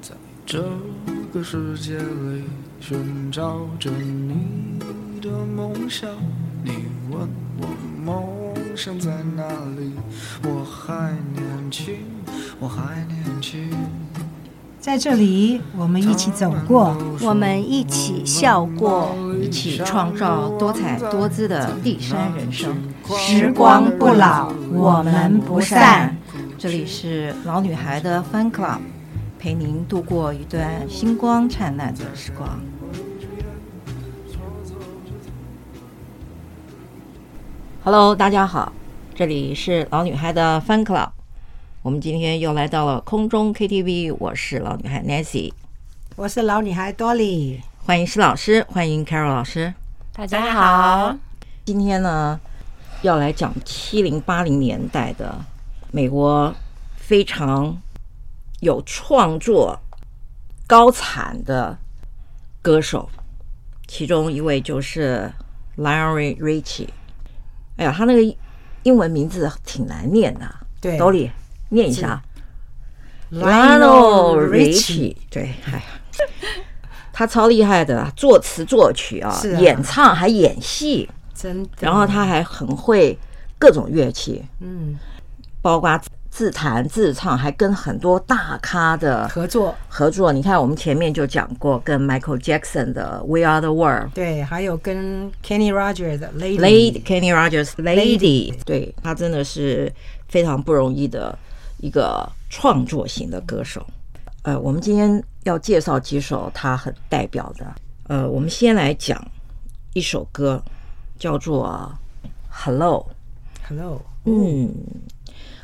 在这个世界里寻找着你的梦想，你问我梦想在哪里？我还年轻，我还年轻。在这里，我们一起走过，我们一起笑过，一起创造多彩多姿的第三人生。时光不老，我们不散。这里是老女孩的 Fun Club，陪您度过一段星光灿烂的时光。Hello，大家好，这里是老女孩的 Fun Club。我们今天又来到了空中 KTV，我是老女孩 Nancy，我是老女孩 Dolly，欢迎施老师，欢迎 Carol 老师，大家好。今天呢，要来讲七零八零年代的美国非常有创作、高产的歌手，其中一位就是 Larry Richie。哎呀，他那个英文名字挺难念的，对，Dolly。念一下，Lionel Richie，对，哎呀，他超厉害的，作词作曲啊，啊，演唱还演戏，真的。然后他还很会各种乐器，嗯，包括自弹自唱，还跟很多大咖的合作。合作。你看，我们前面就讲过，跟 Michael Jackson 的《We Are the World》，对，还有跟 Kenny Rogers 的《Lady》，Kenny Rogers《Lady》，对，他真的是非常不容易的。一个创作型的歌手，呃，我们今天要介绍几首他很代表的，呃，我们先来讲一首歌，叫做《Hello》。Hello，嗯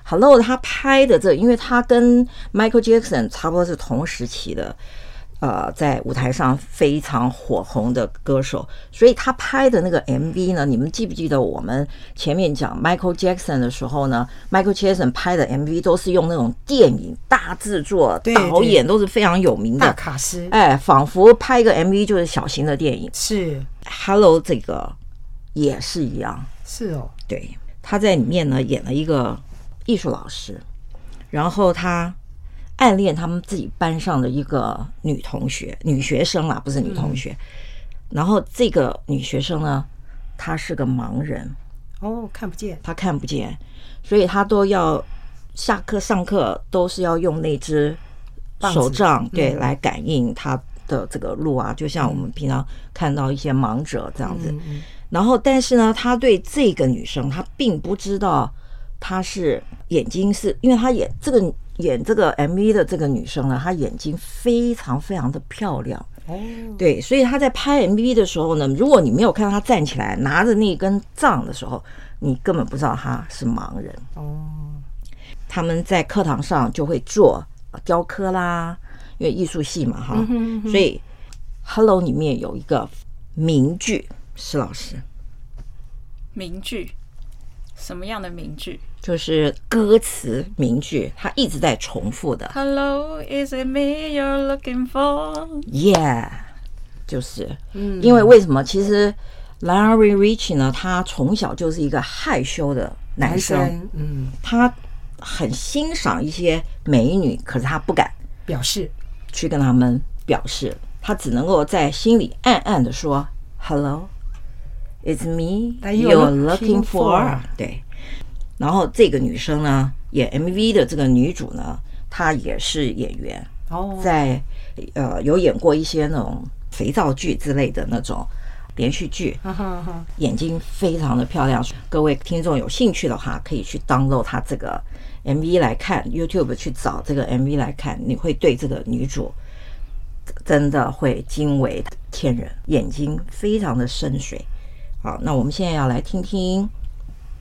，Hello，他拍的这，因为他跟 Michael Jackson 差不多是同时期的。呃，在舞台上非常火红的歌手，所以他拍的那个 MV 呢，你们记不记得我们前面讲 Michael Jackson 的时候呢？Michael Jackson 拍的 MV 都是用那种电影大制作，导演都是非常有名的大卡司，哎，仿佛拍一个 MV 就是小型的电影。是，Hello 这个也是一样，是哦，对，他在里面呢演了一个艺术老师，然后他。暗恋他们自己班上的一个女同学、女学生啊，不是女同学。然后这个女学生呢，她是个盲人，哦，看不见，她看不见，所以她都要下课上课都是要用那只手杖对来感应她的这个路啊，就像我们平常看到一些盲者这样子。然后，但是呢，她对这个女生，她并不知道她是眼睛是因为她眼这个。演这个 MV 的这个女生呢，她眼睛非常非常的漂亮。哦，对，所以她在拍 MV 的时候呢，如果你没有看到她站起来拿着那根杖的时候，你根本不知道她是盲人。哦，他们在课堂上就会做雕刻啦，因为艺术系嘛，哈，所以 Hello 里面有一个名句，施老师，名句，什么样的名句？就是歌词名句，他一直在重复的。Hello, is it me you're looking for? Yeah，就是，嗯因为为什么？其实 Lionel Richie 呢，他从小就是一个害羞的男生，嗯，他很欣赏一些美女，可是他不敢表示，去跟他们表示，他只能够在心里暗暗的说：“Hello, it's me you're looking for。”对。然后这个女生呢，演 MV 的这个女主呢，她也是演员，哦在呃有演过一些那种肥皂剧之类的那种连续剧，眼睛非常的漂亮。各位听众有兴趣的话，可以去 download 她这个 MV 来看，YouTube 去找这个 MV 来看，你会对这个女主真的会惊为天人，眼睛非常的深邃。好，那我们现在要来听听。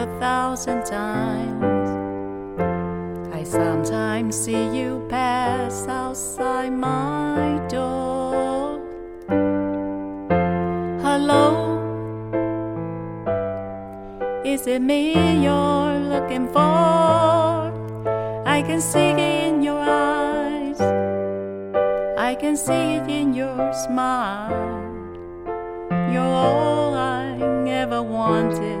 a thousand times. I sometimes see you pass outside my door. Hello, is it me you're looking for? I can see it in your eyes, I can see it in your smile. You're all I ever wanted,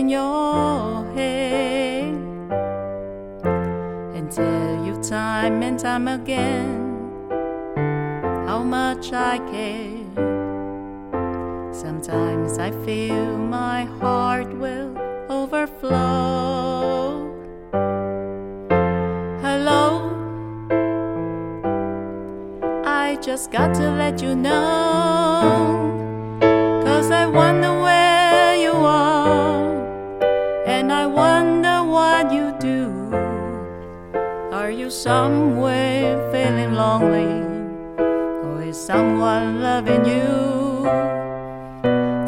In your hair and tell you time and time again how much I care. Sometimes I feel my heart will overflow. Hello, I just got to let you know. Somewhere feeling lonely, or is someone loving you?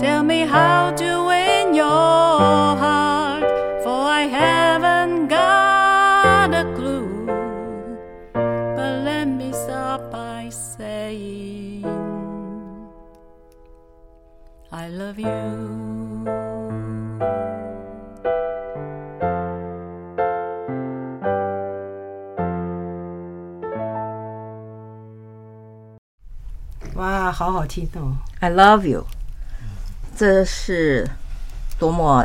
Tell me how 好好听哦！I love you，这是多么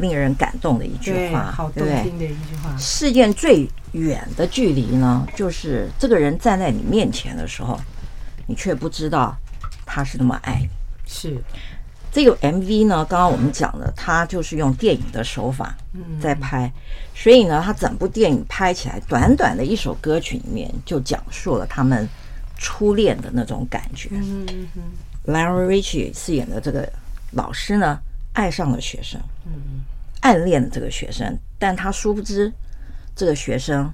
令人感动的一句，话，好对不对？动听的一句话。事件最远的距离呢，就是这个人站在你面前的时候，你却不知道他是那么爱你。是，这个 MV 呢，刚刚我们讲的，他就是用电影的手法在拍，所以呢，他整部电影拍起来，短短的一首歌曲里面就讲述了他们初恋的那种感觉。嗯嗯 Lionel Richie 饰演的这个老师呢，爱上了学生，嗯。暗恋了这个学生，但他殊不知，这个学生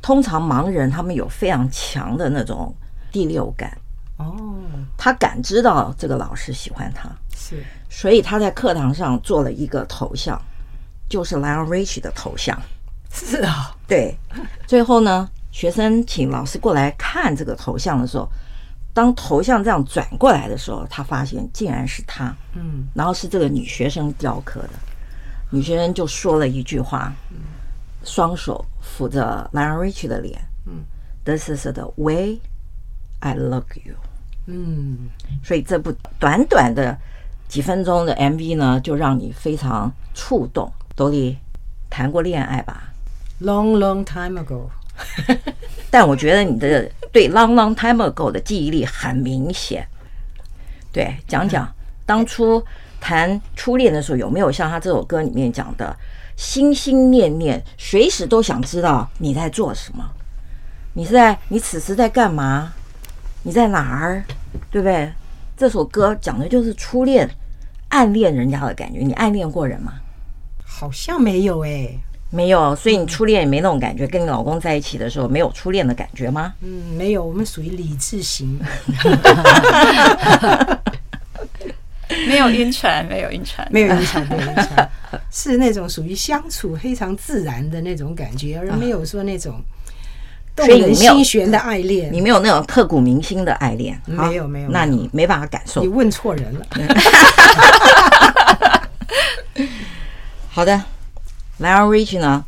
通常盲人他们有非常强的那种第六感，哦，他感知到这个老师喜欢他，是。所以他在课堂上做了一个头像，就是 Lionel Richie 的头像。是啊，对，最后呢，学生请老师过来看这个头像的时候，当头像这样转过来的时候，他发现竟然是他，嗯，然后是这个女学生雕刻的。女学生就说了一句话，双手扶着 Lionel Richie 的脸，嗯，This is the way I love you。嗯，所以这部短短的几分钟的 MV 呢，就让你非常触动。多莉谈过恋爱吧？Long long time ago，但我觉得你的对 long long time ago 的记忆力很明显。对，讲讲当初谈初恋的时候，有没有像他这首歌里面讲的，心心念念，随时都想知道你在做什么？你是在你此时在干嘛？你在哪儿？对不对？这首歌讲的就是初恋，暗恋人家的感觉。你暗恋过人吗？好像没有哎，没有，所以你初恋也没那种感觉。跟你老公在一起的时候，没有初恋的感觉吗？嗯，没有，我们属于理智型。没有晕船，没有晕船，没有晕船，没有晕船，是那种属于相处非常自然的那种感觉，而没有说那种动人心弦的爱恋。你没有那种刻骨铭心的爱恋，没有没有，那你没办法感受。你问错人了。好的，Lionel Richie 呢，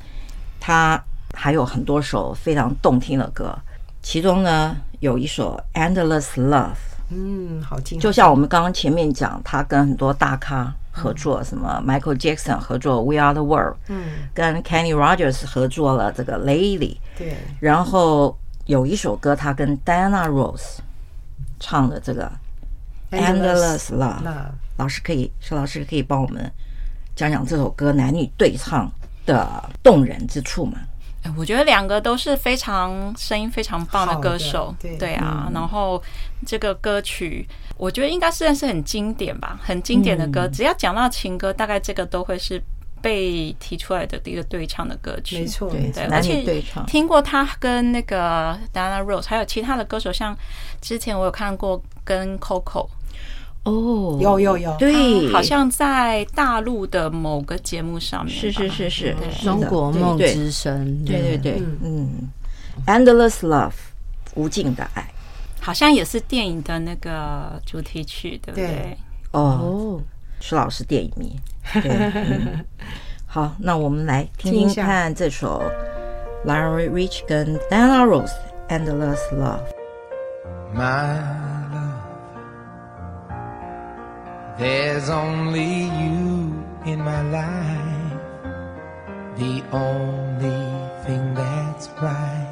他还有很多首非常动听的歌，其中呢有一首《Endless Love》。嗯，好听。就像我们刚刚前面讲，他跟很多大咖合作，什么 Michael Jackson 合作 We Are the World，嗯，跟 Kenny Rogers 合作了这个 Lately，对，然后有一首歌他跟 Diana Rose 唱的这个 Endless Love，老师可以，施老师可以帮我们讲讲这首歌男女对唱的动人之处嘛？我觉得两个都是非常声音非常棒的歌手，对对啊。然后这个歌曲，我觉得应该算是很经典吧，很经典的歌。只要讲到情歌，大概这个都会是被提出来的一个对唱的歌曲。没错，对，而且听过他跟那个 Diana Rose，还有其他的歌手，像之前我有看过跟 Coco。哦，有有有，对，好像在大陆的某个节目上面，是是是是，中国梦之声，对。对对，嗯，Endless Love，无尽的爱，好像也是电影的那个主题曲，对不对？哦，施老师电影迷，好，那我们来听听看这首 Lionel Richie 跟 Diana Ross Endless Love。There's only you in my life, the only thing that's right.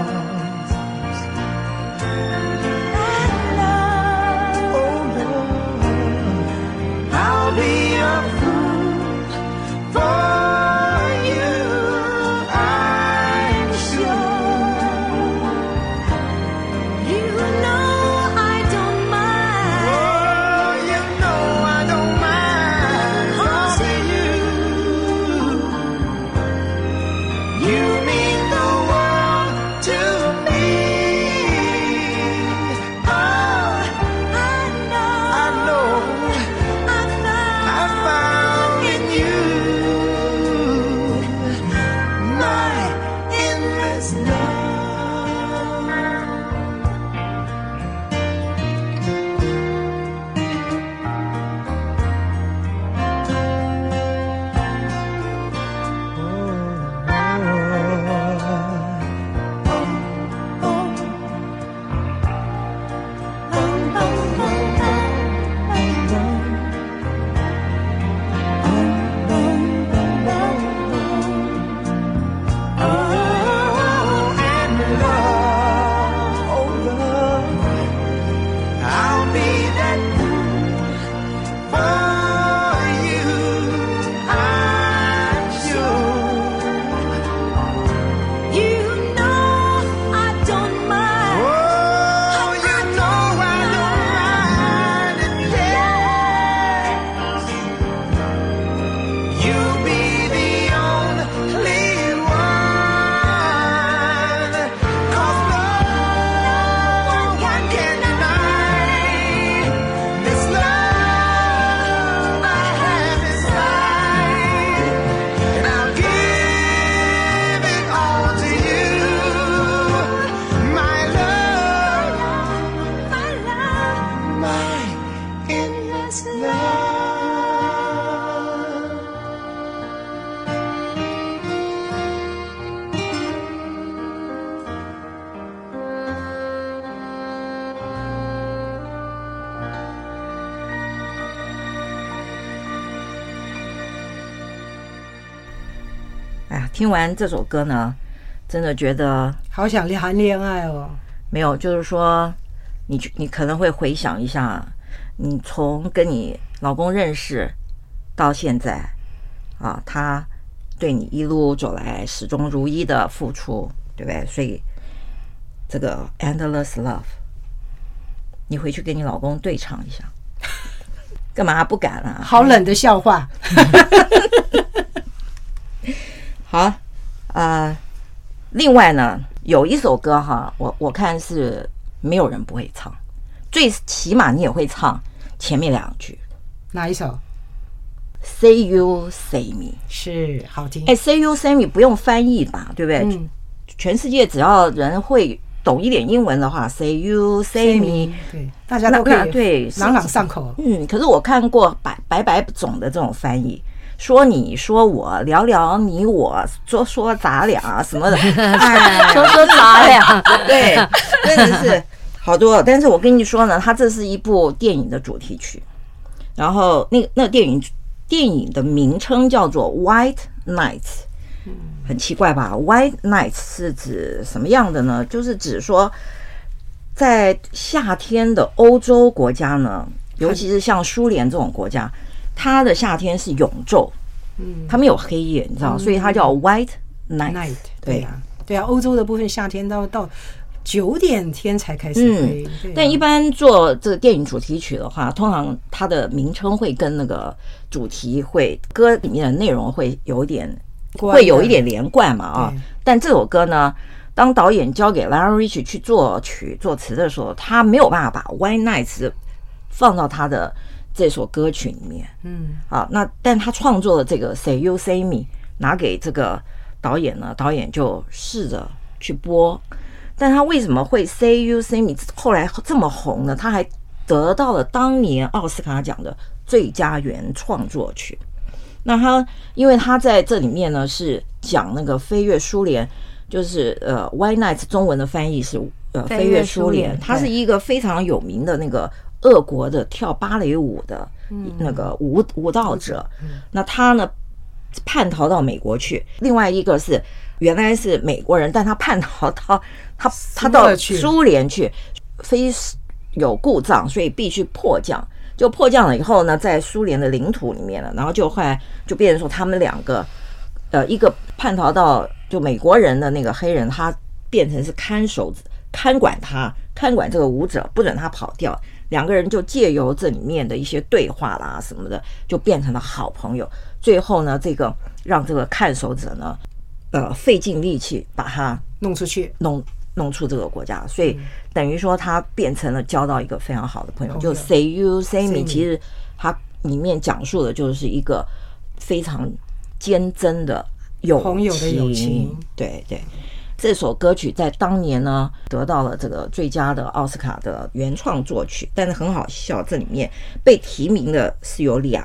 听完这首歌呢，真的觉得好想谈恋爱哦。没有，就是说，你你可能会回想一下，你从跟你老公认识到现在啊，他对你一路走来始终如一的付出，对不对？所以这个 endless love，你回去跟你老公对唱一下，干嘛不敢啊？好冷的笑话。好，啊、呃，另外呢，有一首歌哈，我我看是没有人不会唱，最起码你也会唱前面两句。哪一首？Say you, say me，是好听。哎，Say you, say me 不用翻译吧，对不对？嗯、全世界只要人会懂一点英文的话，Say you, say me，对，大家都可以对朗朗上口。嗯，可是我看过百百百种的这种翻译。说你说我聊聊你我说说咱俩什么的，哎、说说咱俩，对，真的是好多。但是我跟你说呢，它这是一部电影的主题曲，然后那那电影电影的名称叫做《White Nights》，很奇怪吧？White Nights 是指什么样的呢？就是指说，在夏天的欧洲国家呢，尤其是像苏联这种国家。它的夏天是永昼，嗯，它没有黑夜，你知道，所以它叫 White Night。对啊，对啊，欧洲的部分夏天到到九点天才开始黑。但一般做这个电影主题曲的话，通常它的名称会跟那个主题会歌里面的内容会有点会有一点连贯嘛啊。但这首歌呢，当导演交给 Lionel Richie 去作曲作词的时候，他没有办法把 White Nights 放到他的。这首歌曲里面，嗯，好，那但他创作的这个 Say You Say Me 拿给这个导演呢，导演就试着去播，但他为什么会 Say You Say Me 后来这么红呢？他还得到了当年奥斯卡奖的最佳原创作曲。那他因为他在这里面呢是讲那个飞跃苏联，就是呃 White Nights 中文的翻译是呃飞跃苏联，他是一个非常有名的那个。俄国的跳芭蕾舞的那个舞舞蹈者，那他呢叛逃到美国去。另外一个是原来是美国人，但他叛逃到 他他到苏联去，飞有故障，所以必须迫降。就迫降了以后呢，在苏联的领土里面了，然后就后来就变成说他们两个，呃，一个叛逃到就美国人的那个黑人，他变成是看守看管他，看管这个舞者，不准他跑掉。两个人就借由这里面的一些对话啦什么的，就变成了好朋友。最后呢，这个让这个看守者呢，呃，费尽力气把他弄出去，弄弄出这个国家。所以等于说，他变成了交到一个非常好的朋友。就 Say You Say Me，其实它里面讲述的就是一个非常坚贞的友情。对对。这首歌曲在当年呢得到了这个最佳的奥斯卡的原创作曲，但是很好笑，这里面被提名的是有两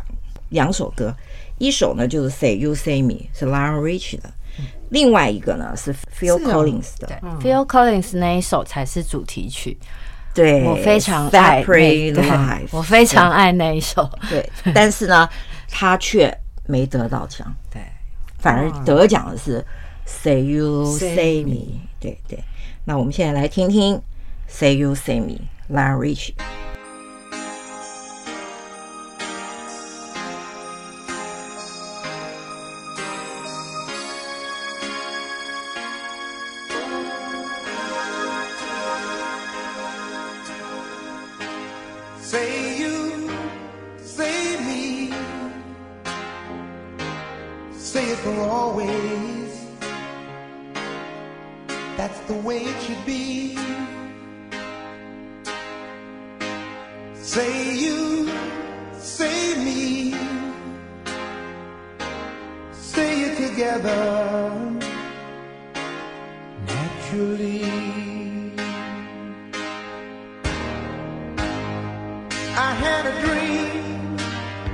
两首歌，一首呢就是 Say You Say Me 是 Lionel Richie 的，另外一个呢是 Phil Collins 的，哦、对，Phil Collins 那一首才是主题曲，对我非常爱那，我非常爱那一首，对，但是呢他却没得到奖，对，反而得奖的是。Say you say me，对对，那我们现在来听听 Say you say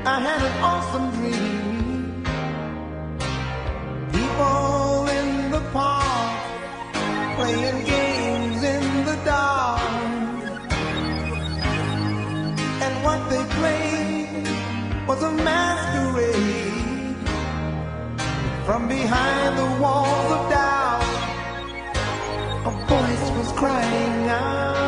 I had an awesome dream. People in the park playing games in the dark. And what they played was a masquerade. From behind the walls of doubt, a voice was crying out.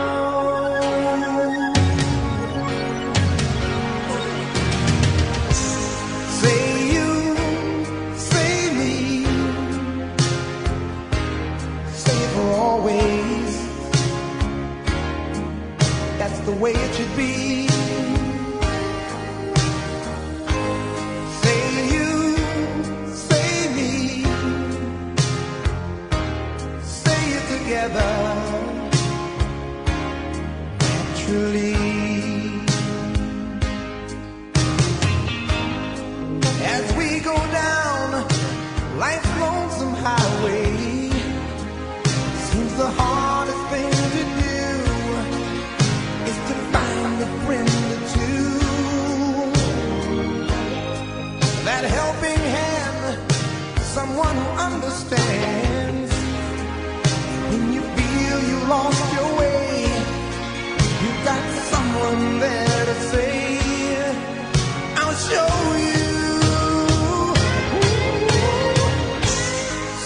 Someone who understands. When you feel you lost your way, you got someone there to say, I'll show you.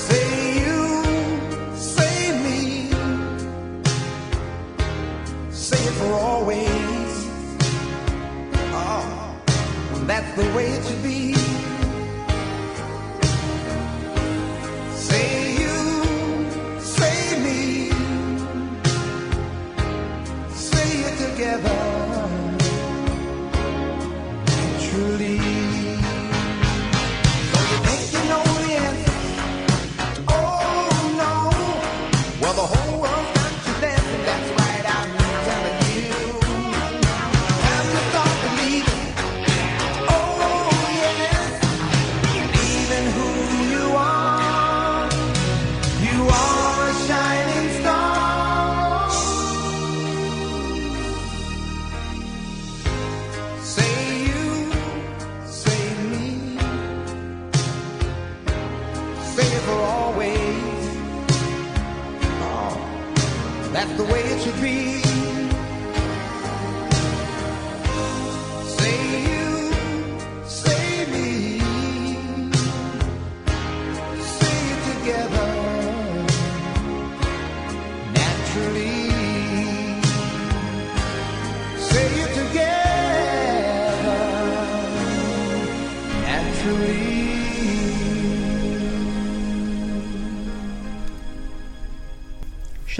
Say you, say me, say it for always. Oh, that's the way it should be.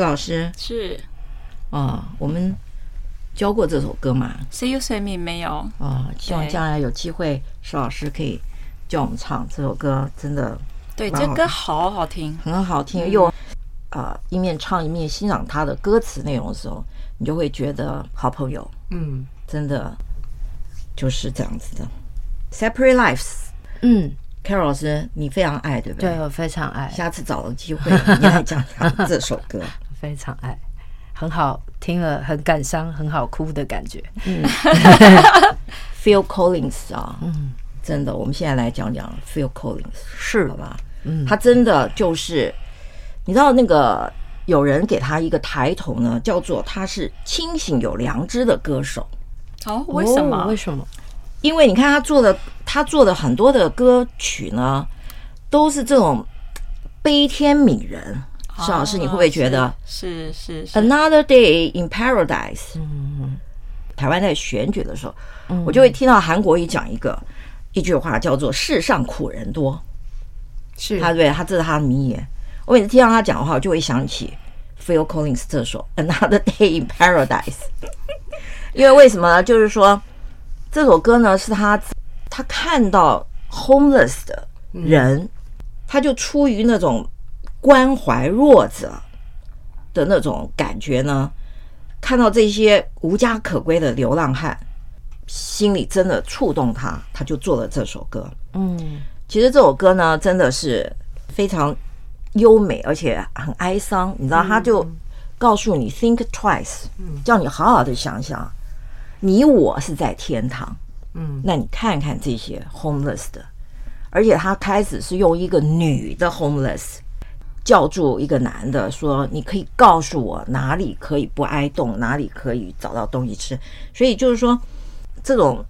老师是啊、我们教过这首歌嘛？See You Say Me 没有？啊、希望将来有机会，石老师可以教我们唱这首歌，真的对，这歌好好听。很好听，又啊、一面唱一面欣赏他的歌词内容的时候，你就会觉得好朋友嗯真的就是这样子的。Separate Lives，嗯，Carol 老师，你非常爱，对不对？对我非常爱，下次找个机会，你来讲讲这首歌。非常爱，很好听了，很感伤，很好哭的感觉。嗯 Phil Collins 啊，嗯，真的，我们现在来讲讲 Phil Collins，是好吧？嗯，他真的就是，你知道那个有人给他一个抬头呢，叫做他是清醒有良知的歌手，哦，为什么？哦为什么？因为你看他做的，他做的很多的歌曲呢，都是这种悲天悯人。施老师，你会不会觉得是是是 Another Day in Paradise？嗯，台湾在选举的时候，我就会听到韩国瑜讲一个一句话，叫做“世上苦人多”。是他对他这是他的名言。我每次听到他讲的话，我就会想起 Phil Collins 这首《Another Day in Paradise》。因为为什么呢？就是说这首歌呢，是他他看到 homeless 的人，他就出于那种关怀弱者的那种感觉呢，看到这些无家可归的流浪汉，心里真的触动他，他就做了这首歌。嗯，其实这首歌呢，真的是非常优美，而且很哀伤。你知道，他就告诉你 “think twice”，叫你好好的想想，你我是在天堂。嗯，那你看看这些 homeless 的，而且他开始是用一个女的 homeless 叫住一个男的，说：“你可以告诉我哪里可以不挨冻，哪里可以找到东西吃。”所以就是说，这种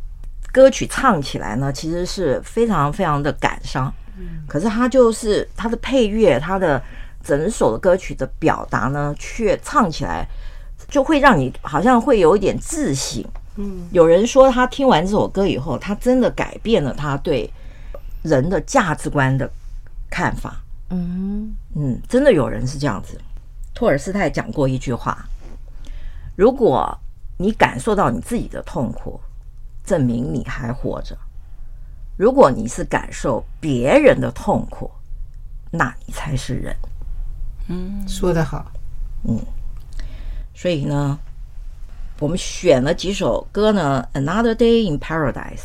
歌曲唱起来呢，其实是非常非常的感伤。可是他就是他的配乐，他的整首的歌曲的表达呢，却唱起来就会让你好像会有一点自省。嗯，有人说他听完这首歌以后，他真的改变了他对人的价值观的看法。嗯嗯，真的有人是这样子。托尔斯泰讲过一句话：如果你感受到你自己的痛苦，证明你还活着。如果你是感受别人的痛苦，那你才是人。嗯，说得好。嗯，所以呢，我们选了几首歌呢，《Another Day in Paradise》。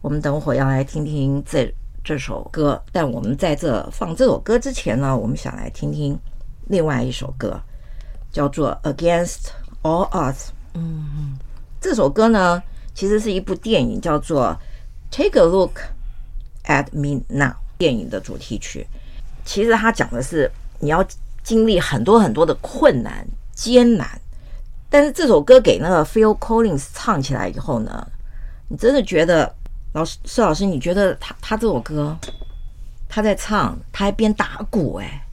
我们等会儿要来听听这这首歌，但我们在这放这首歌之前呢，我们想来听听另外一首歌，叫做《Against All Odds》。嗯，这首歌呢，其实是一部电影，叫做。Take a look at me now，电影的主题曲，其实它讲的是你要经历很多很多的困难、艰难，但是这首歌给那个 Phil Collins 唱起来以后呢，你真的觉得，老师，施老师，你觉得他他这首歌他在唱，他还边打鼓哎，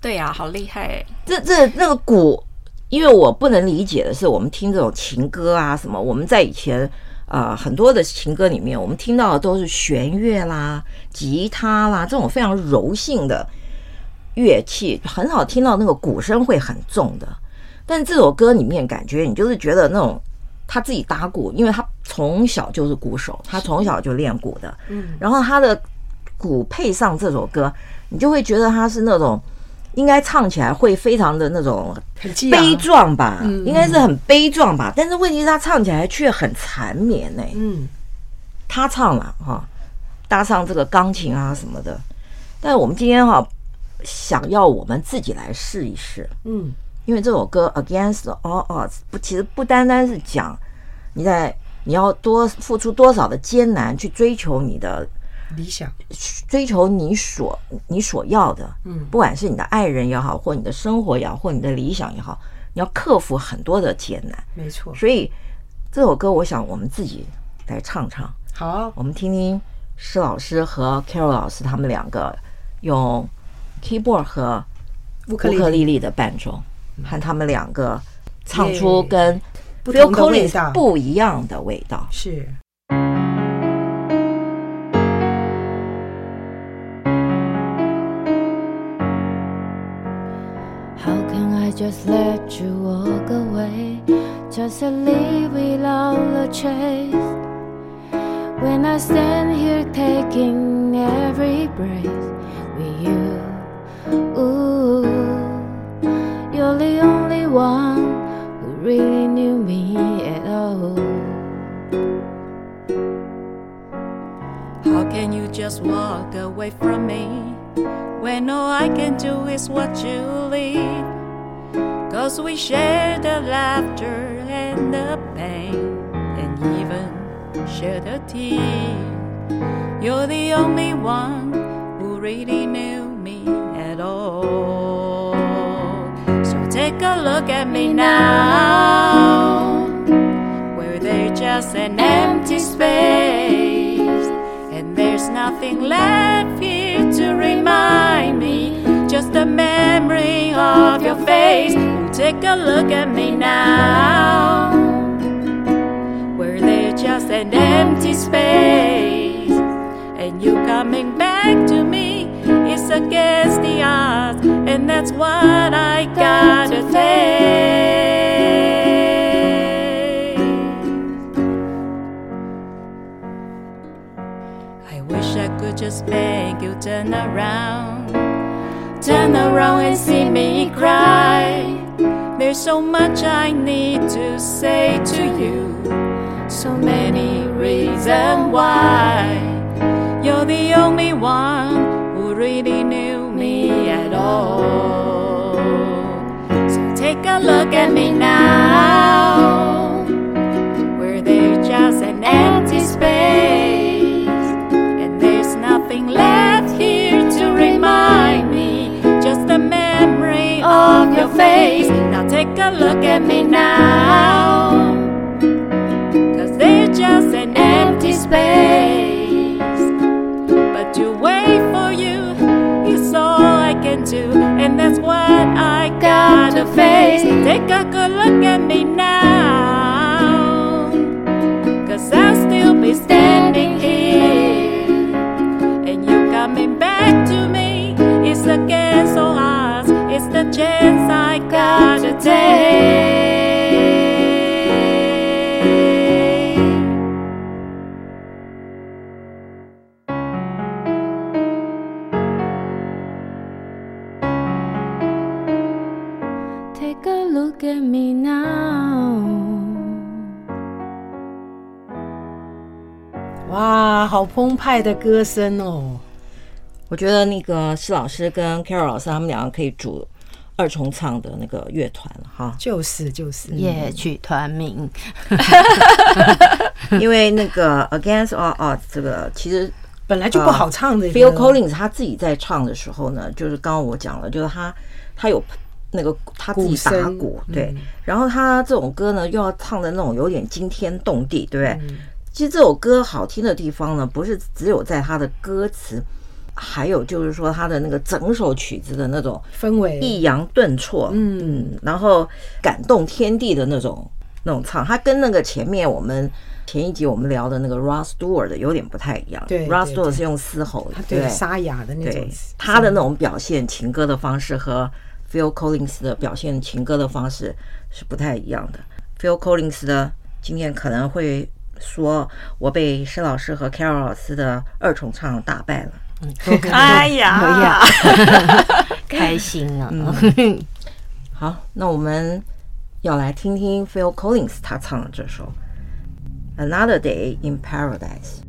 对呀、啊，好厉害哎，这这那个鼓，因为我不能理解的是，我们听这种情歌啊什么，我们在以前。啊、呃，很多的情歌里面，我们听到的都是弦乐啦、吉他啦这种非常柔性的乐器，很少听到那个鼓声会很重的。但这首歌里面，感觉你就是觉得那种他自己打鼓，因为他从小就是鼓手，他从小就练鼓的。嗯，然后他的鼓配上这首歌，你就会觉得他是那种。应该唱起来会非常的那种悲壮吧，应该是很悲壮吧。但是问题是他唱起来却很缠绵呢。嗯，他唱了哈，搭上这个钢琴啊什么的。但是我们今天哈想要我们自己来试一试。嗯，因为这首歌《Against All Odds》不，其实不单单是讲你在你要多付出多少的艰难去追求你的。理想，追求你所你所要的，嗯，不管是你的爱人也好，或你的生活也好，或你的理想也好，你要克服很多的艰难，没错。所以这首歌，我想我们自己来唱唱。好，我们听听施老师和 Carol 老师他们两个用 keyboard 和乌克丽丽的伴奏，和他们两个唱出跟 Phil Collins 不一样的味道。是。Just let you walk away, just to leave without a trace. When I stand here taking every breath with you, ooh, you're the only one who really knew me at all. How can you just walk away from me when all I can do is watch you leave? Cause we share the laughter and the pain, and even share the tears. You're the only one who really knew me at all. Take a look at me now, where there's just an empty space, and there's nothing left here to remind me, just a memory of your face. Take a look at me now, where there's just an empty space, and you coming back to me is against the odds, and that's what I gotta face. I wish I could just make you turn around, turn around and see me cry. There's so much I need to say to you. So many reasons why you're the only one who really knew me at all. So take a look at me now, where there's just an empty space, and there's nothing left here to remind me, just the memory of your face Now take a look at me now. Cause there's just an empty space. To, and that's what I gotta face. Take a good look at me now, cause I'll still be standing here, and you coming back to me. It's against all odds, it's the chance I gotta. Take 好澎湃的歌声哦！我觉得那个施老师跟 Carol 老师他们两个可以组二重唱的那个乐团了哈。就是就是，夜曲团名。因为那个 Against All Odds 这个其实本来就不好唱的。Phil Collins 他自己在唱的时候呢，就是刚刚我讲了，就是他他有。那个他自己打鼓，对，然后他这种歌呢，又要唱的那种有点惊天动地，对不对？其实这首歌好听的地方呢，不是只有在它的歌词，还有就是说它的那个整首曲子的那种氛围，抑扬顿挫，嗯，然后感动天地的那种那种唱，它跟那个前面我们前一集我们聊的那个 Rod Stewart 的有点不太一样，对，Rod Stewart 是用嘶吼的，对，沙哑的那种，他的那种表现情歌的方式和。Phil Collins 的表现情歌的方式是不太一样的。Phil Collins 的经验可能会说：“我被施老师和 Carol 老师的二重唱打败了。”哎呀，开心啊！嗯、好，那我们要来听听 Phil Collins 他唱的这首《Another Day in Paradise》。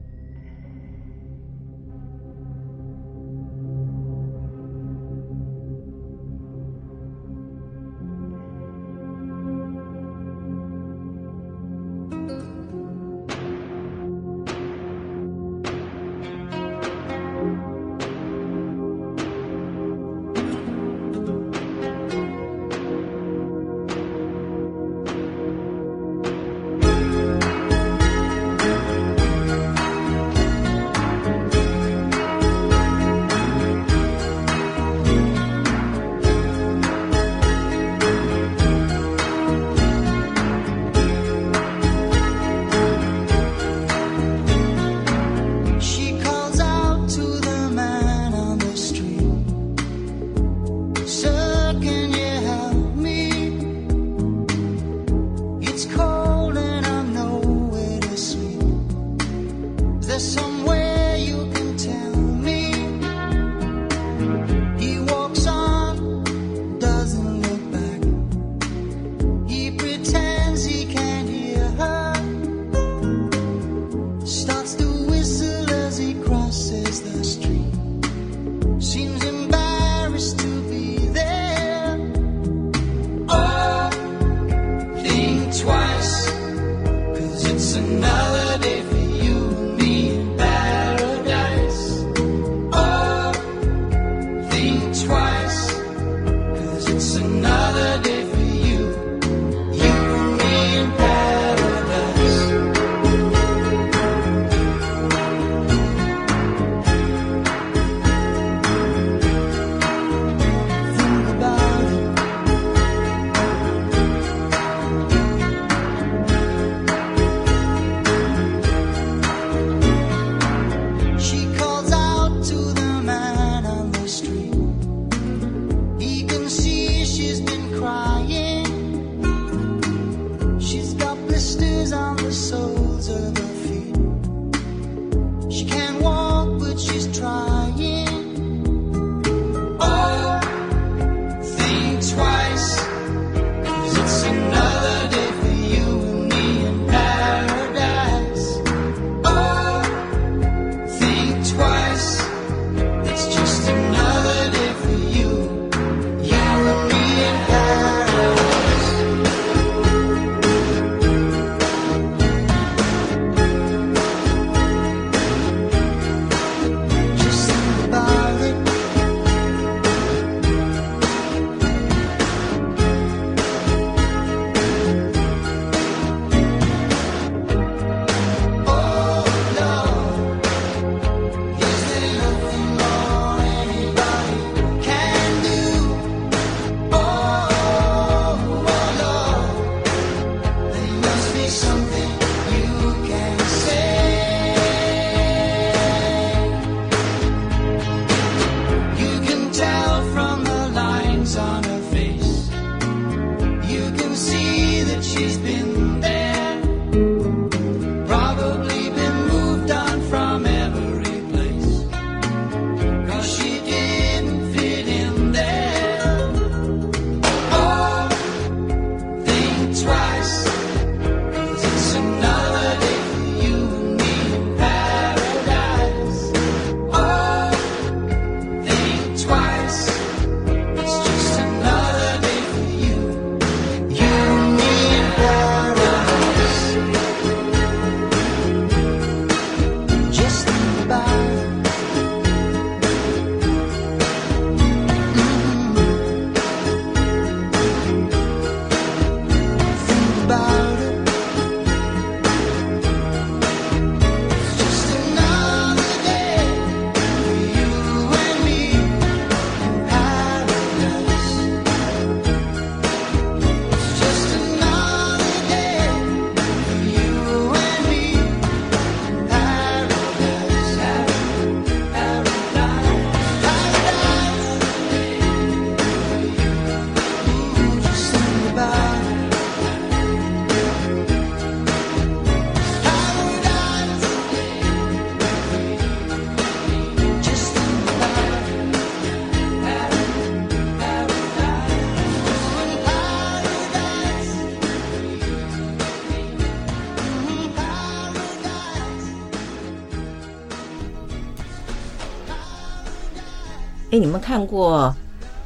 你们看过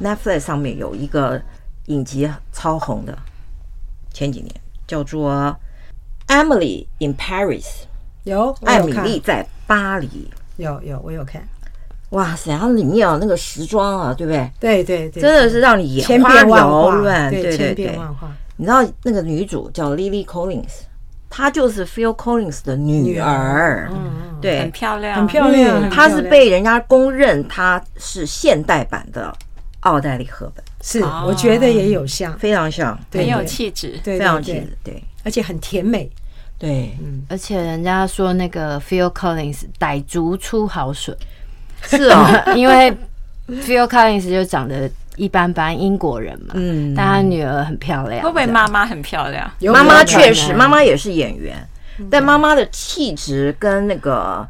Netflix 上面有一个影集超红的，前几年叫做《Emily in Paris》，有我艾米丽在巴黎。有有我有看，哇塞，它里面啊那个时装啊，对不对？对对对，真的是让你眼千花缭乱。对，千对对对，变万化。你知道那个女主叫 Lily Collins，她就是 Phil Collins 的女儿。嗯，对，很漂亮，很漂亮，她是被人家公认她是现代版的奥黛丽·赫本，是，哦。我觉得也有像，非常像，对很有气质。对，非常气质，对。而且很甜美。对，而且人家说那个 Phil Collins 傣族出好笋，是哦，因为 Phil Collins 就长得一般般，英国人嘛，嗯，但他女儿很漂亮，会不会妈妈很漂亮？有妈妈确实，妈妈也是演员，但妈妈的气质跟那个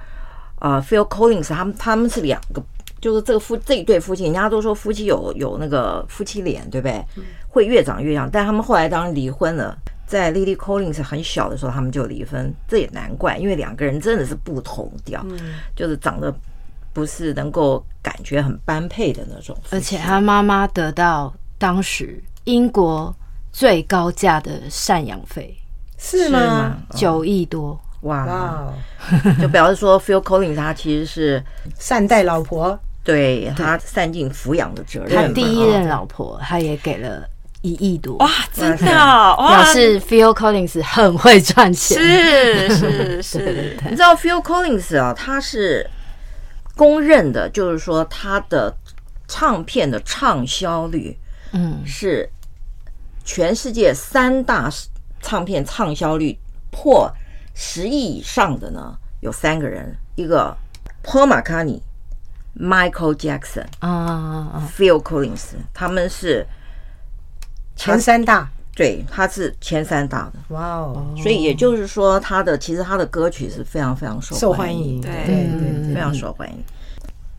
呃 Phil Collins 他们他们是两个，就是这个夫这一对夫妻，人家都说夫妻有有那个夫妻脸，对不对？会越长越像，但他们后来当然离婚了。在 Lily Collins 很小的时候，他们就离婚，这也难怪，因为两个人真的是不同调，就是长得不是能够感觉很般配的那种。而且他妈妈得到当时英国最高价的赡养费，是吗？九亿多。哇，就表示说 Phil Collins 他其实是善待老婆，对他善尽抚养的责任。他第一任老婆，他也给了一亿多，哇，真的哦哇，表示 Phil Collins 很会赚钱。是是是，你知道 Phil Collins 啊，他是公认的，就是说他的唱片的畅销率嗯，是全世界三大唱片畅销率破十亿以上的呢，有三个人，一个 Paul McCartney、Michael Jackson、啊！Phil Collins，他们是前三大，对，他是前三大的。哇哦，所以也就是说，他的其实他的歌曲是非常非常受受欢迎，对对非常受欢迎。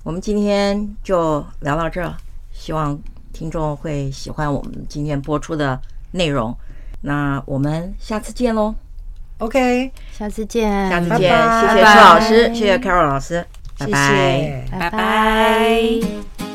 我们今天就聊到这儿，希望听众会喜欢我们今天播出的内容。那我们下次见喽，，OK，下次见，下次见，拜拜谢谢施老师，谢谢 Carol 老师，拜谢拜。谢。拜拜。